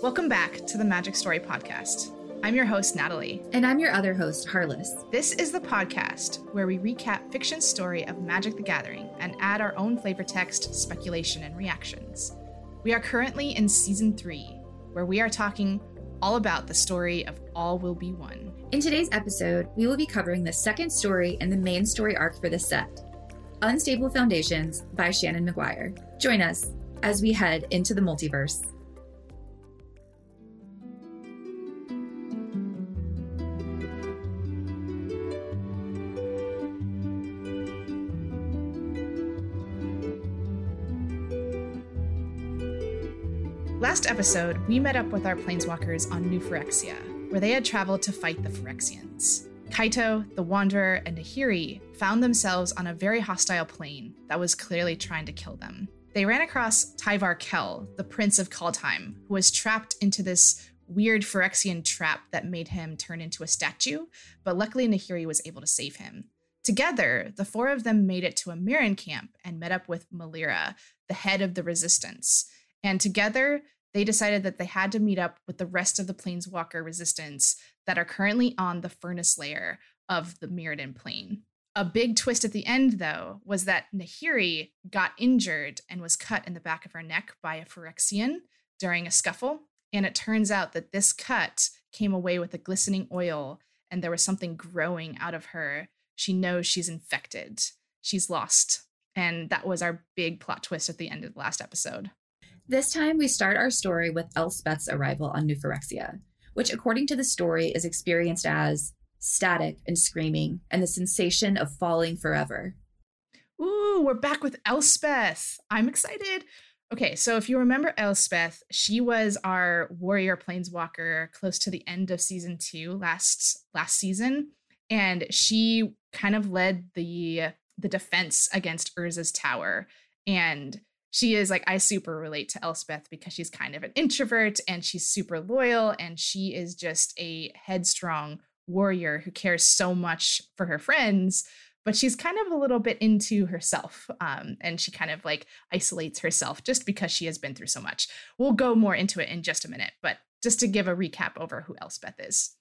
Welcome back to the Magic Story Podcast. I'm your host, Natalie. And I'm your other host, Harless. This is the podcast where we recap fiction's story of Magic the Gathering and add our own flavor text, speculation, and reactions. We are currently in season three, where we are talking all about the story of All Will Be One. In today's episode, we will be covering the second story and the main story arc for this set Unstable Foundations by Seanan McGuire. Join us as we head into the multiverse. Episode, we met up with our planeswalkers on New Phyrexia, where they had traveled to fight the Phyrexians. Kaito, the Wanderer, and Nahiri found themselves on a very hostile plane that was clearly trying to kill them. They ran across Tyvar Kell, the Prince of Kaldheim, who was trapped into this weird Phyrexian trap that made him turn into a statue, but luckily Nahiri was able to save him. Together, the four of them made it to a Mirran camp and met up with Melira, the head of the resistance. And together, they decided that they had to meet up with the rest of the Planeswalker resistance that are currently on the furnace layer of the Mirrodin plane. A big twist at the end, though, was that Nahiri got injured and was cut in the back of her neck by a Phyrexian during a scuffle. And it turns out that this cut came away with a glistening oil, and there was something growing out of her. She knows she's infected, she's lost. And that was our big plot twist at the end of the last episode. This time, we start our story with Elspeth's arrival on New Phyrexia, which, according to the story, is experienced as static and screaming and the sensation of falling forever. Ooh, we're back with Elspeth. I'm excited. Okay, so if you remember Elspeth, she was our warrior planeswalker close to the end of season two last last season, and she kind of led the the defense against Urza's tower. And she is like I super relate to Elspeth because she's kind of an introvert and she's super loyal and she is just a headstrong warrior who cares so much for her friends but she's kind of a little bit into herself um, and she kind of like isolates herself just because she has been through so much. We'll go more into it in just a minute but just to give a recap over who elspeth is.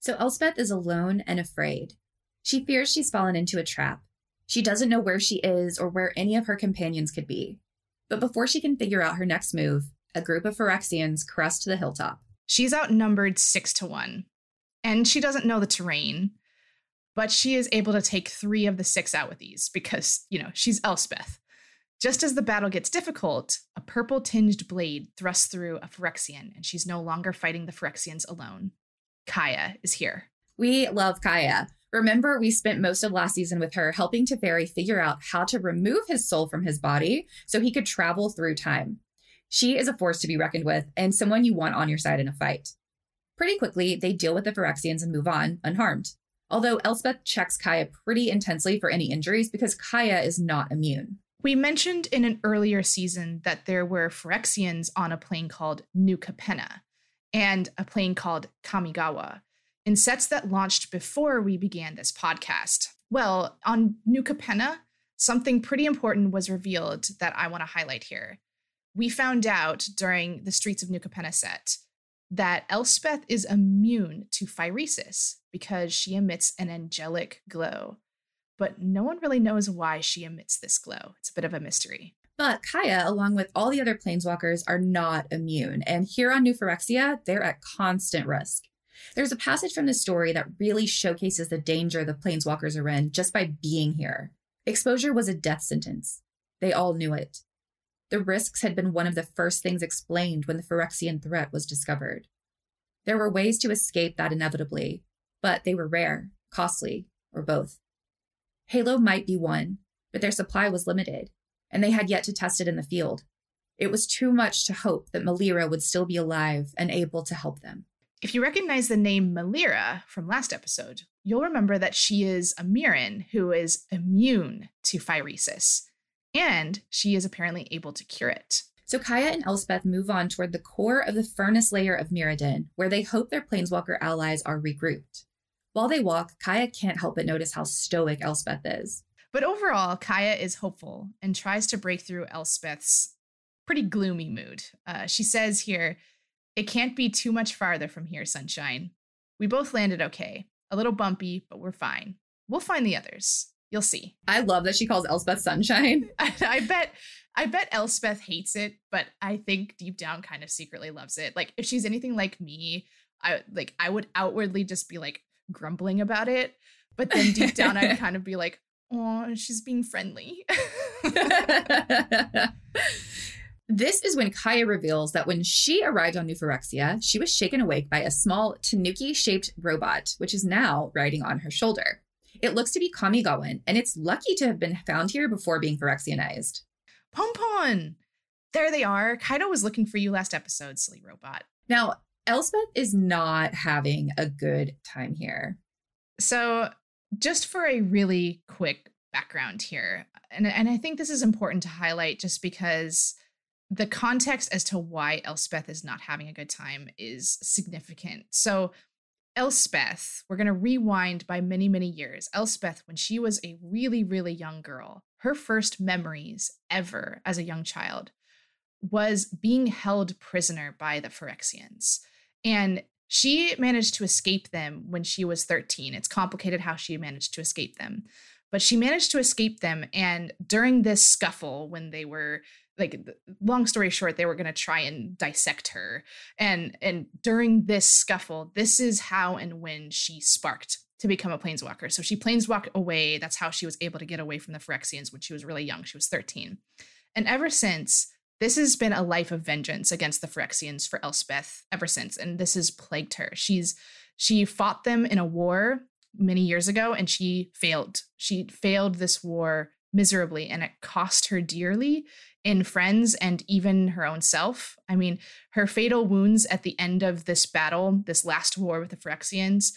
So elspeth is alone and afraid. She fears she's fallen into a trap. She doesn't know where she is or where any of her companions could be but before she can figure out her next move, a group of Phyrexians crest to the hilltop. She's outnumbered six to one, and she doesn't know the terrain, but she is able to take three of the six out with ease because, you know, she's Elspeth. Just as the battle gets difficult, a purple tinged blade thrusts through a Phyrexian, and she's no longer fighting the Phyrexians alone. Kaya is here. We love Kaya. Remember, we spent most of last season with her helping Teferi figure out how to remove his soul from his body so he could travel through time. She is a force to be reckoned with and someone you want on your side in a fight. Pretty quickly, they deal with the Phyrexians and move on, unharmed. Although Elspeth checks Kaya pretty intensely for any injuries because Kaya is not immune. We mentioned in an earlier season that there were Phyrexians on a plane called New Capenna and a plane called Kamigawa in sets that launched before we began this podcast. Well, on New Capenna, something pretty important was revealed that I want to highlight here. We found out during the Streets of New Capenna set that Elspeth is immune to phyresis because she emits an angelic glow. But no one really knows why she emits this glow. It's a bit of a mystery. But Kaya, along with all the other planeswalkers, are not immune. And here on New Phyrexia, they're at constant risk. There's a passage from the story that really showcases the danger the planeswalkers are in just by being here. Exposure was a death sentence. They all knew it. The risks had been one of the first things explained when the Phyrexian threat was discovered. There were ways to escape that inevitably, but they were rare, costly, or both. Halo might be one, but their supply was limited, and they had yet to test it in the field. It was too much to hope that Melira would still be alive and able to help them. If you recognize the name Melira from last episode, you'll remember that she is a Mirran who is immune to phyresis, and she is apparently able to cure it. So Kaya and Elspeth move on toward the core of the furnace layer of Mirrodin, where they hope their planeswalker allies are regrouped. While they walk, Kaya can't help but notice how stoic Elspeth is. But overall, Kaya is hopeful and tries to break through Elspeth's pretty gloomy mood. Uh, she says here, It can't be too much farther from here, sunshine. We both landed okay. A little bumpy, but we're fine. We'll find the others. You'll see. I love that she calls Elspeth sunshine. I, I bet I bet Elspeth hates it, but I think deep down kind of secretly loves it. Like if she's anything like me, I like I would outwardly just be like grumbling about it, but then deep down I'd kind of be like, "Oh, she's being friendly." This is when Kaya reveals that when she arrived on New Phyrexia, she was shaken awake by a small tanuki shaped robot, which is now riding on her shoulder. It looks to be Kamigawan, and it's lucky to have been found here before being Phyrexianized. Pompon! There they are. Kaito was looking for you last episode, silly robot. Now, Elspeth is not having a good time here. So, just for a really quick background here, and, and I think this is important to highlight just because the context as to why Elspeth is not having a good time is significant. So, Elspeth, we're going to rewind by many, many years. Elspeth, when she was a really, really young girl, her first memories ever as a young child was being held prisoner by the Phyrexians. And she managed to escape them when she was 13. It's complicated how she managed to escape them, but she managed to escape them. And during this scuffle, when they were like long story short they were going to try and dissect her. And and during this scuffle this is how and when she sparked to become a planeswalker. So she planeswalked away that's how she was able to get away from the phyrexians when she was really young she was 13 and ever since this has been a life of vengeance against the phyrexians for elspeth ever since and this has plagued her. She's she fought them in a war many years ago and she failed. She failed this war miserably and it cost her dearly in friends and even her own self. I mean, her fatal wounds at the end of this battle, this last war with the Phyrexians,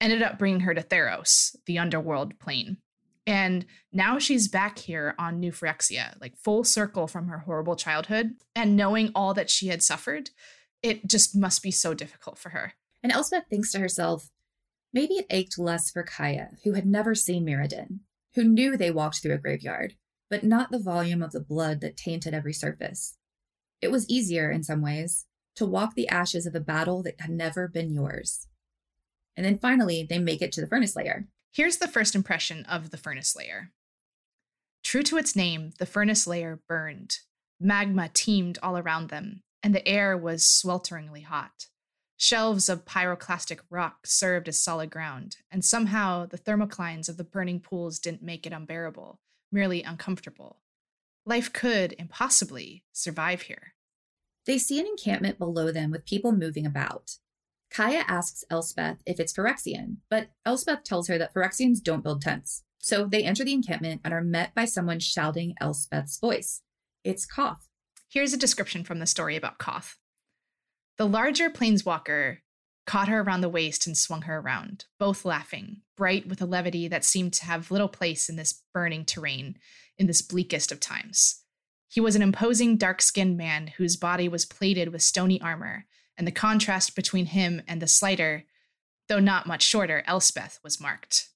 ended up bringing her to Theros, the underworld plane. And now she's back here on New Phyrexia, like full circle from her horrible childhood. And knowing all that she had suffered, it just must be so difficult for her. And Elspeth thinks to herself, maybe it ached less for Kaya, who had never seen Mirrodin, who knew they walked through a graveyard, but not the volume of the blood that tainted every surface. It was easier, in some ways, to walk the ashes of a battle that had never been yours. And then finally, they make it to the furnace layer. Here's the first impression of the furnace layer. True to its name, the furnace layer burned. Magma teemed all around them, and the air was swelteringly hot. Shelves of pyroclastic rock served as solid ground, and somehow the thermoclines of the burning pools didn't make it unbearable, merely uncomfortable. Life could, impossibly, survive here. They see an encampment below them with people moving about. Kaya asks Elspeth if it's Phyrexian, but Elspeth tells her that Phyrexians don't build tents. So they enter the encampment and are met by someone shouting Elspeth's voice. It's Koth. Here's a description from the story about Koth. The larger planeswalker caught her around the waist and swung her around, both laughing, bright with a levity that seemed to have little place in this burning terrain, in this bleakest of times. He was an imposing, dark skinned man whose body was plated with stony armor, and the contrast between him and the slighter, though not much shorter, Elspeth was marked.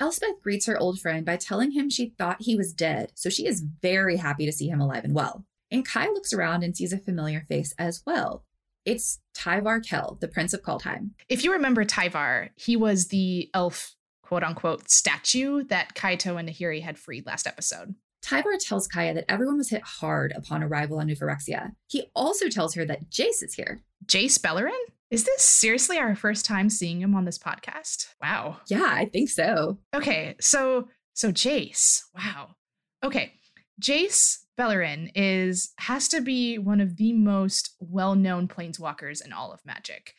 Elspeth greets her old friend by telling him she thought he was dead, so she is very happy to see him alive and well. And Kai looks around and sees a familiar face as well. It's Tyvar Kell, the Prince of Kaldheim. If you remember Tyvar, he was the elf, quote unquote, statue that Kaito and Nahiri had freed last episode. Tyvar tells Kaya that everyone was hit hard upon arrival on New Phyrexia. He also tells her that Jace is here. Jace Beleren? Is this seriously our first time seeing him on this podcast? Wow. Yeah, I think so. Okay, so so Jace. Wow. Okay. Jace Beleren is has to be one of the most well-known planeswalkers in all of Magic.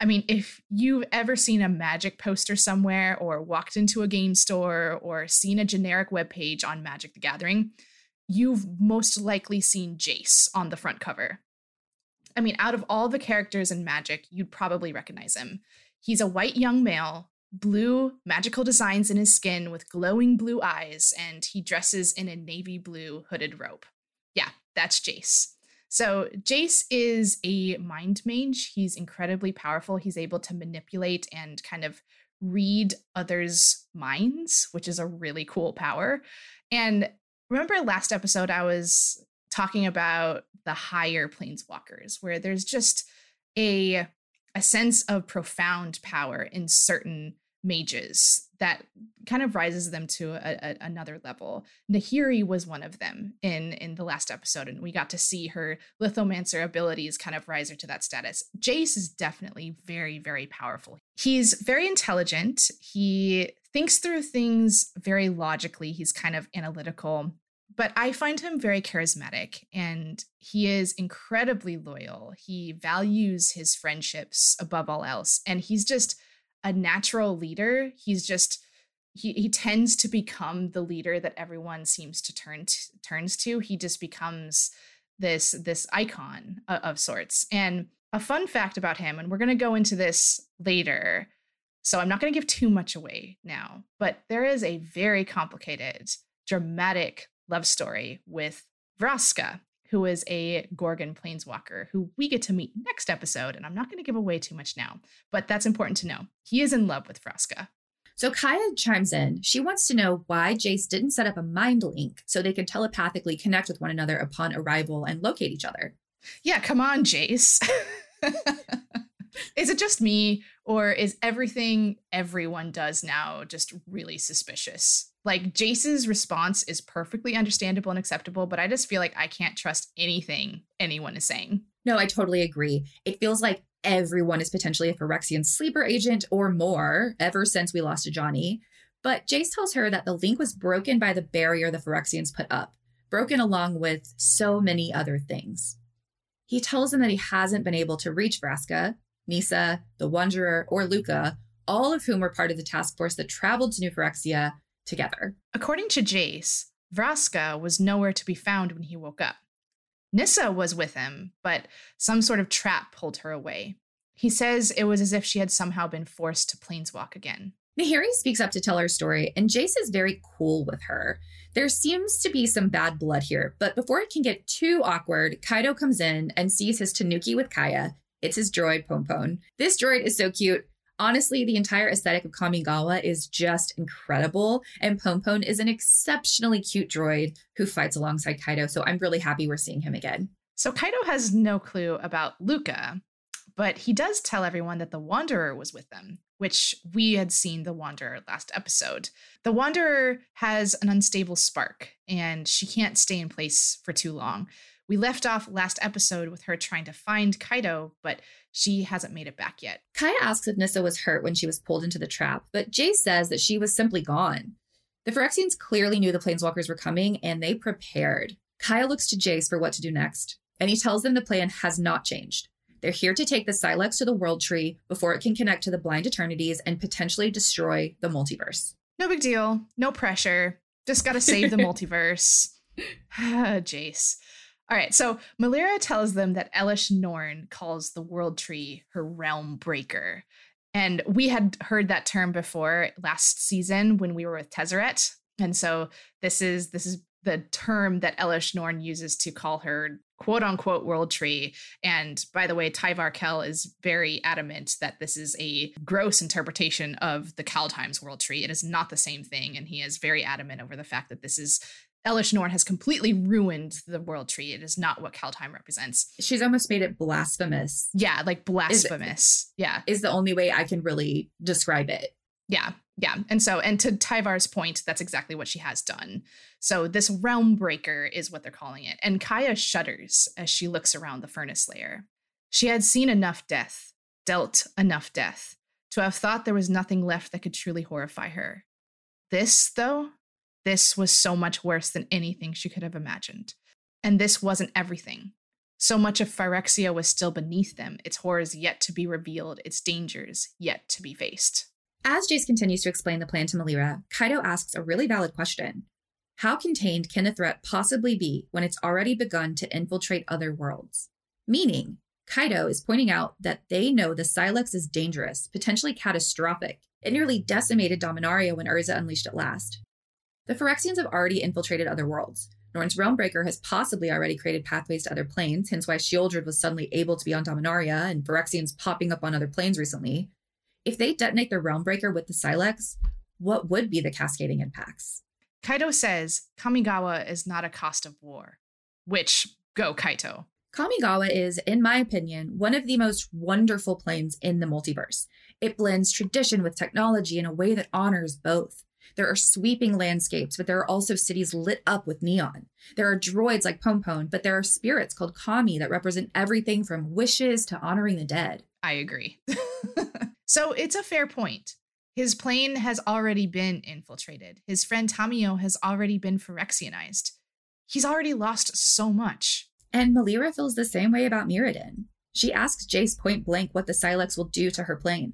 I mean, if you've ever seen a Magic poster somewhere or walked into a game store or seen a generic webpage on Magic the Gathering, you've most likely seen Jace on the front cover. I mean, out of all the characters in Magic, you'd probably recognize him. He's a white young male blue magical designs in his skin with glowing blue eyes, and he dresses in a navy blue hooded robe. Yeah, that's Jace. So, Jace is a mind mage. He's incredibly powerful. He's able to manipulate and kind of read others' minds, which is a really cool power. And remember last episode, I was talking about the higher planeswalkers, where there's just a a sense of profound power in certain mages that kind of rises them to a, a, another level. Nahiri was one of them in in the last episode, and we got to see her lithomancer abilities kind of rise her to that status. Jace is definitely very very powerful. He's very intelligent. He thinks through things very logically. He's kind of analytical. But I find him very charismatic and he is incredibly loyal. He values his friendships above all else. And he's just a natural leader. He's just he he tends to become the leader that everyone seems to turn turns to. He just becomes this this icon of, of sorts. And a fun fact about him, and we're going to go into this later, so I'm not going to give too much away now. But there is a very complicated, dramatic love story with Vraska, who is a Gorgon planeswalker who we get to meet next episode. And I'm not going to give away too much now, but that's important to know. He is in love with Vraska. So Kaya chimes in. She wants to know why Jace didn't set up a mind link so they could telepathically connect with one another upon arrival and locate each other. Yeah, come on, Jace. is it just me, or is everything everyone does now just really suspicious? Like Jace's response is perfectly understandable and acceptable, but I just feel like I can't trust anything anyone is saying. No, I totally agree. It feels like everyone is potentially a Phyrexian sleeper agent or more ever since we lost to Johnny. But Jace tells her that the link was broken by the barrier the Phyrexians put up, broken along with so many other things. He tells him that he hasn't been able to reach Vraska, Nissa, the Wanderer, or Lukka, all of whom were part of the task force that traveled to New Phyrexia together. According to Jace, Vraska was nowhere to be found when he woke up. Nissa was with him, but some sort of trap pulled her away. He says it was as if she had somehow been forced to planeswalk again. Nahiri speaks up to tell her story, and Jace is very cool with her. There seems to be some bad blood here, but before it can get too awkward, Kaito comes in and sees his Tanuki with Kaya. It's his droid, Pompon. This droid is so cute honestly, the entire aesthetic of Kamigawa is just incredible. And Pompon is an exceptionally cute droid who fights alongside Kaito. So I'm really happy we're seeing him again. So Kaito has no clue about Lukka, but he does tell everyone that the Wanderer was with them, which we had seen the Wanderer last episode. The Wanderer has an unstable spark, and she can't stay in place for too long. We left off last episode with her trying to find Kaito, but she hasn't made it back yet. Kaya asks if Nissa was hurt when she was pulled into the trap, but Jace says that she was simply gone. The Phyrexians clearly knew the Planeswalkers were coming and they prepared. Kaya looks to Jace for what to do next, and he tells them the plan has not changed. They're here to take the Sylex to the World Tree before it can connect to the Blind Eternities and potentially destroy the multiverse. No big deal. No pressure. Just gotta save the multiverse. Jace. All right, so Melira tells them that Elesh Norn calls the World Tree her realm breaker. And we had heard that term before last season when we were with Tezzeret. And so this is this is the term that Elesh Norn uses to call her quote unquote world tree. And by the way, Tyvar Kell is very adamant that this is a gross interpretation of the Kaldheim's world tree. It is not the same thing. And he is very adamant over the fact that this is Elesh Norn has completely ruined the world tree. It is not what Kaldheim represents. She's almost made it blasphemous. Yeah, like blasphemous. Is, yeah. Is the only way I can really describe it. Yeah. Yeah. And so, and to Tyvar's point, that's exactly what she has done. So, this realm breaker is what they're calling it. And Kaya shudders as she looks around the furnace layer. She had seen enough death, dealt enough death, to have thought there was nothing left that could truly horrify her. This, though, this was so much worse than anything she could have imagined. And this wasn't everything. So much of Phyrexia was still beneath them, its horrors yet to be revealed, its dangers yet to be faced. As Jace continues to explain the plan to Melira, Kaito asks a really valid question. How contained can a threat possibly be when it's already begun to infiltrate other worlds? Meaning, Kaito is pointing out that they know the Sylex is dangerous, potentially catastrophic. It nearly decimated Dominaria when Urza unleashed it last. The Phyrexians have already infiltrated other worlds. Norn's Realmbreaker has possibly already created pathways to other planes, hence why Sheoldred was suddenly able to be on Dominaria and Phyrexians popping up on other planes recently. If they detonate their Realmbreaker with the Sylex, what would be the cascading impacts? Kaito says Kamigawa is not a cost of war, which go Kaito. Kamigawa is, in my opinion, one of the most wonderful planes in the multiverse. It blends tradition with technology in a way that honors both. There are sweeping landscapes, but there are also cities lit up with neon. There are droids like Pompon, but there are spirits called Kami that represent everything from wishes to honoring the dead. I agree. so it's a fair point. His plane has already been infiltrated. His friend Tamiyo has already been Phyrexianized. He's already lost so much. And Melira feels the same way about Mirrodin. She asks Jace point blank what the Sylex will do to her plane.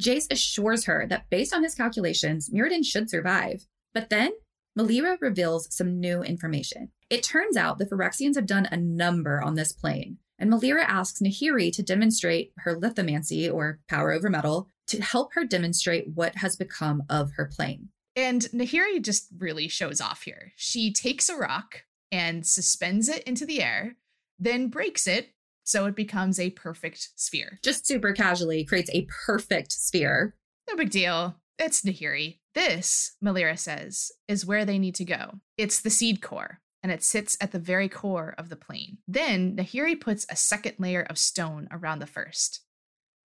Jace assures her that based on his calculations, Mirrodin should survive. But then, Melira reveals some new information. It turns out the Phyrexians have done a number on this plane, and Melira asks Nahiri to demonstrate her lithomancy, or power over metal, to help her demonstrate what has become of her plane. And Nahiri just really shows off here. She takes a rock and suspends it into the air, then breaks it so it becomes a perfect sphere. Just super casually creates a perfect sphere. No big deal. It's Nahiri. This, Melira says, is where they need to go. It's the seed core, and it sits at the very core of the plane. Then Nahiri puts a second layer of stone around the first.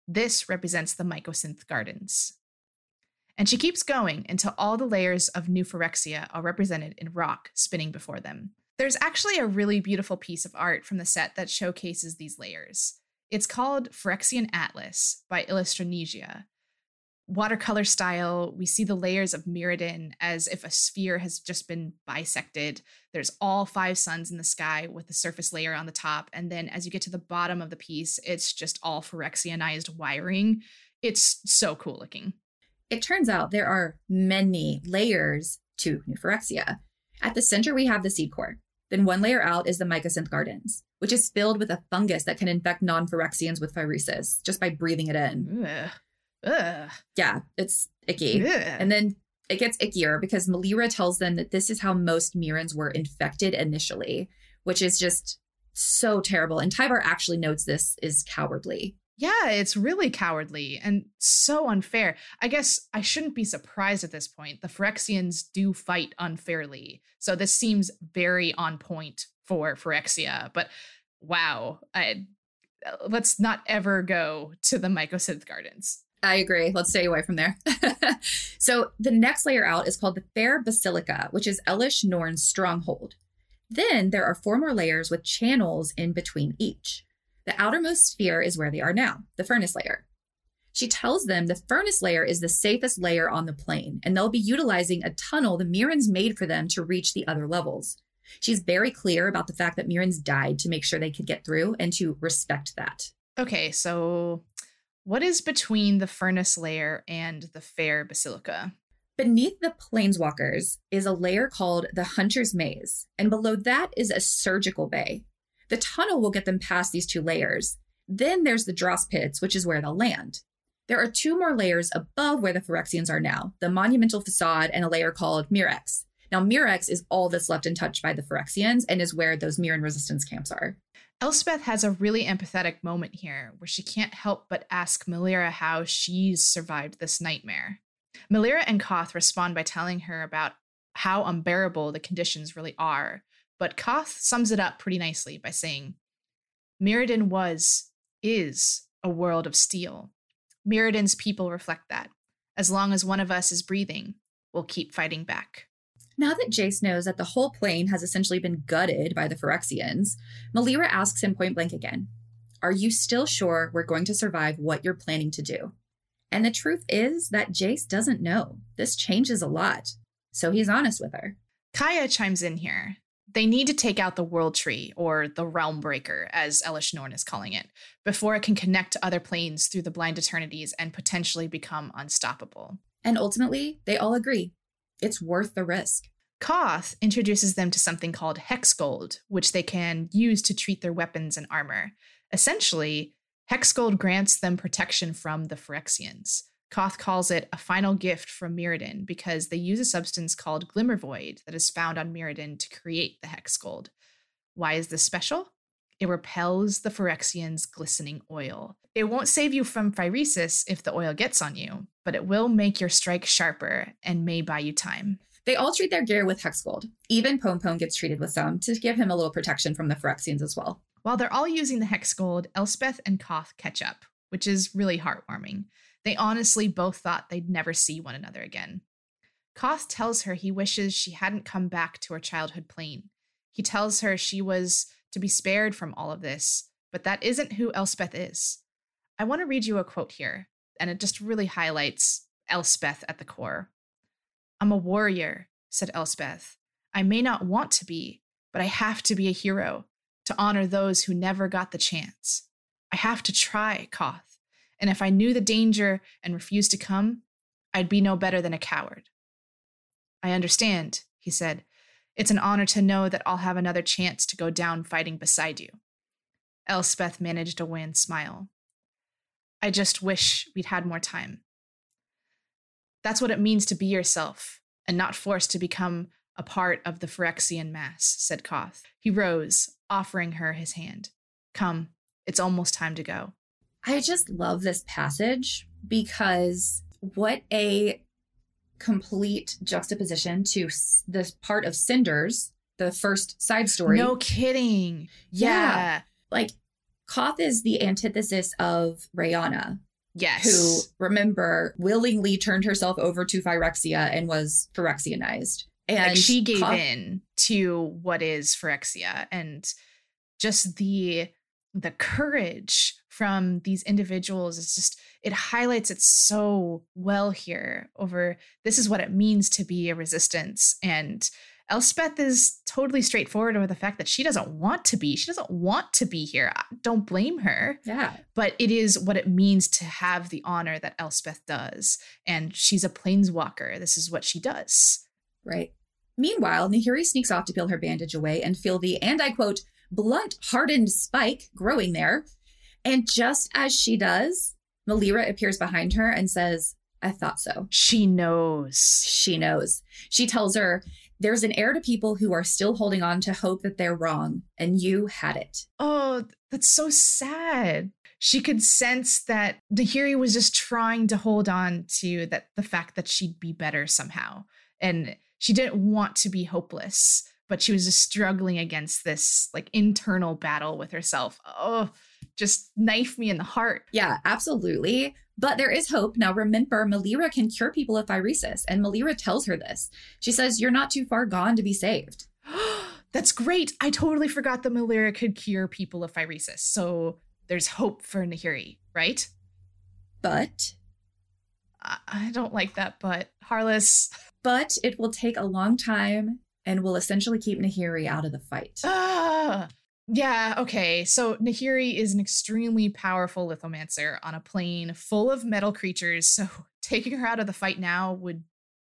This represents the mycosynth gardens. And she keeps going until all the layers of New Phyrexia are represented in rock spinning before them. There's actually a really beautiful piece of art from the set that showcases these layers. It's called Phyrexian Atlas by Illustronesia. Watercolor style, we see the layers of Mirrodin as if a sphere has just been bisected. There's all five suns in the sky with the surface layer on the top. And then as you get to the bottom of the piece, it's just all Phyrexianized wiring. It's so cool looking. It turns out there are many layers to New Phyrexia. At the center, we have the seed core. Then one layer out is the mycosynth gardens, which is filled with a fungus that can infect non-Phyrexians with phyresis just by breathing it in. Ugh. Ugh. Yeah, it's icky. Ugh. And then it gets ickier because Melira tells them that this is how most Mirrans were infected initially, which is just so terrible. And Tyvar actually notes this is cowardly. Yeah, it's really cowardly and so unfair. I guess I shouldn't be surprised at this point. The Phyrexians do fight unfairly. So this seems very on point for Phyrexia. But wow, I, let's not ever go to the Mycosynth Gardens. I agree. Let's stay away from there. so the next layer out is called the Fair Basilica, which is Elesh Norn's stronghold. Then there are four more layers with channels in between each. The outermost sphere is where they are now, the furnace layer. She tells them the furnace layer is the safest layer on the plane, and they'll be utilizing a tunnel the Mirrans made for them to reach the other levels. She's very clear about the fact that Mirrans died to make sure they could get through and to respect that. Okay, so what is between the furnace layer and the fair basilica? Beneath the planeswalkers is a layer called the Hunter's Maze, and below that is a surgical bay. The tunnel will get them past these two layers. Then there's the Dross Pits, which is where they'll land. There are two more layers above where the Phyrexians are now the monumental facade and a layer called Mirrex. Now, Mirrex is all that's left untouched by the Phyrexians and is where those Mirran resistance camps are. Elspeth has a really empathetic moment here where she can't help but ask Melira how she's survived this nightmare. Melira and Koth respond by telling her about how unbearable the conditions really are, but Koth sums it up pretty nicely by saying, Mirrodin was, is, a world of steel. Mirrodin's people reflect that. As long as one of us is breathing, we'll keep fighting back. Now that Jace knows that the whole plane has essentially been gutted by the Phyrexians, Melira asks him point blank again Are you still sure we're going to survive what you're planning to do? And the truth is that Jace doesn't know. This changes a lot. So he's honest with her. Kaya chimes in here. They need to take out the world tree, or the realm breaker, as Elesh Norn is calling it, before it can connect to other planes through the blind eternities and potentially become unstoppable. And ultimately, they all agree it's worth the risk. Koth introduces them to something called hex gold, which they can use to treat their weapons and armor. Essentially, hex gold grants them protection from the Phyrexians. Koth calls it a final gift from Mirrodin because they use a substance called Glimmervoid that is found on Mirrodin to create the hex gold. Why is this special? It repels the Phyrexians' glistening oil. It won't save you from phyresis if the oil gets on you, but it will make your strike sharper and may buy you time. They all treat their gear with hex gold. Even Pompon gets treated with some to give him a little protection from the Phyrexians as well. While they're all using the hex gold, Elspeth and Koth catch up, which is really heartwarming. They honestly both thought they'd never see one another again. Koth tells her he wishes she hadn't come back to her childhood plane. He tells her she was to be spared from all of this, but that isn't who Elspeth is. I want to read you a quote here, and it just really highlights Elspeth at the core. I'm a warrior, said Elspeth. I may not want to be, but I have to be a hero to honor those who never got the chance. I have to try, Koth, and if I knew the danger and refused to come, I'd be no better than a coward. I understand, he said. It's an honor to know that I'll have another chance to go down fighting beside you. Elspeth managed a wan smile. I just wish we'd had more time. That's what it means to be yourself and not forced to become a part of the Phyrexian mass, said Koth. He rose, offering her his hand. Come, it's almost time to go. I just love this passage because what a complete juxtaposition to this part of Cinders, the first side story. No kidding. Yeah. yeah. Like Koth is the antithesis of Rayana. Yes. Who, remember, willingly turned herself over to Phyrexia and was Phyrexianized. And like she gave Koth- in to what is Phyrexia and just the the courage from these individuals is just it highlights it so well here over this is what it means to be a resistance and Elspeth is totally straightforward over the fact that she doesn't want to be. She doesn't want to be here. Don't blame her. Yeah. But it is what it means to have the honor that Elspeth does. And she's a planeswalker. This is what she does. Right. Meanwhile, Nahiri sneaks off to peel her bandage away and feel the, and I quote, blunt, hardened spike growing there. And just as she does, Melira appears behind her and says, I thought so. She knows. She knows. She tells her, There's an air to people who are still holding on to hope that they're wrong, and you had it. Oh, that's so sad. She could sense that Nahiri was just trying to hold on to that the fact that she'd be better somehow. And she didn't want to be hopeless but she was just struggling against this like internal battle with herself. Oh, just knife me in the heart. Yeah, absolutely. But there is hope. Now, remember, Melira can cure people of phyresis, and Melira tells her this. She says, You're not too far gone to be saved. That's great. I totally forgot that Melira could cure people of phyresis. So there's hope for Nahiri, right? But. I, I don't like that, but Harless. But it will take a long time and will essentially keep Nahiri out of the fight. Ah, yeah, okay. So Nahiri is an extremely powerful lithomancer on a plane full of metal creatures. So taking her out of the fight now would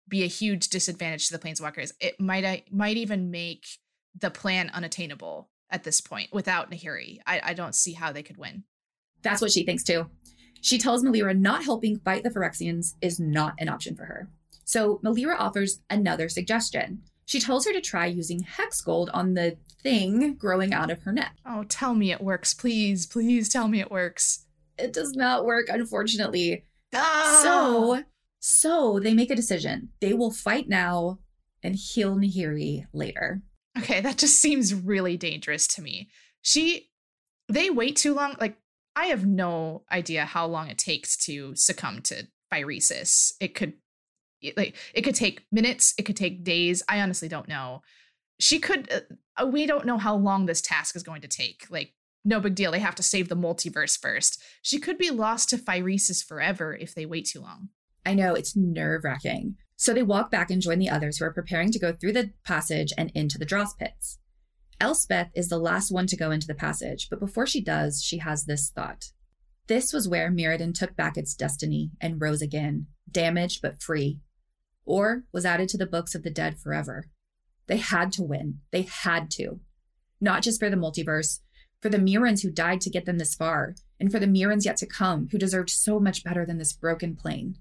be a huge disadvantage to the planeswalkers. It might I might even make the plan unattainable at this point without Nahiri. I, I don't see how they could win. That's what she thinks too. She tells Melira not helping fight the Phyrexians is not an option for her. So Melira offers another suggestion. She tells her to try using hex gold on the thing growing out of her neck. Oh, tell me it works. Please, please tell me it works. It does not work, unfortunately. Ah! So, so they make a decision. They will fight now and heal Nahiri later. Okay, that just seems really dangerous to me. She, they wait too long. Like, I have no idea how long it takes to succumb to phyresis. It could like it could take minutes it could take days i honestly don't know. She could uh, uh, we don't know how long this task is going to take like no big deal they have to save the multiverse first. She could be lost to phyresis forever if they wait too long. I know it's nerve-wracking. So they walk back and join the others who are preparing to go through the passage and into the dross pits. Elspeth is the last one to go into the passage but before she does she has this thought. This was where Mirrodin took back its destiny and rose again, damaged but free, or was added to the books of the dead forever. They had to win. They had to. Not just for the multiverse, for the Mirrans who died to get them this far, and for the Mirrans yet to come who deserved so much better than this broken plane.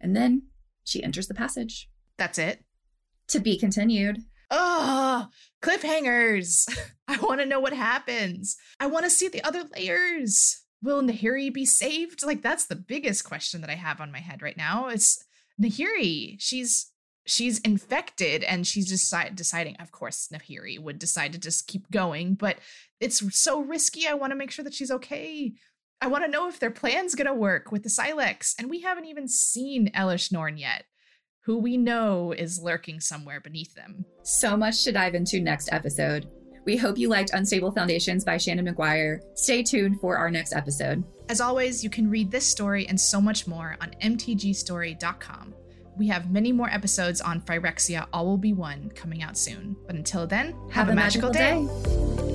And then she enters the passage. That's it. To be continued. Oh, cliffhangers. I want to know what happens. I want to see the other layers. Will Nahiri be saved? Like, that's the biggest question that I have on my head right now. It's Nahiri, she's she's infected and she's deciding of course nahiri would decide to just keep going but it's so risky i want to make sure that she's okay. I want to know if their plan's going to work with the Sylex and we haven't even seen elesh norn yet who we know is lurking somewhere beneath them. So much to dive into next episode we hope you liked Unstable Foundations by Seanan McGuire. Stay tuned for our next episode. As always, you can read this story and so much more on mtgstory.com. We have many more episodes on Phyrexia All Will Be One coming out soon. But until then, have, have a, magical, magical day. day.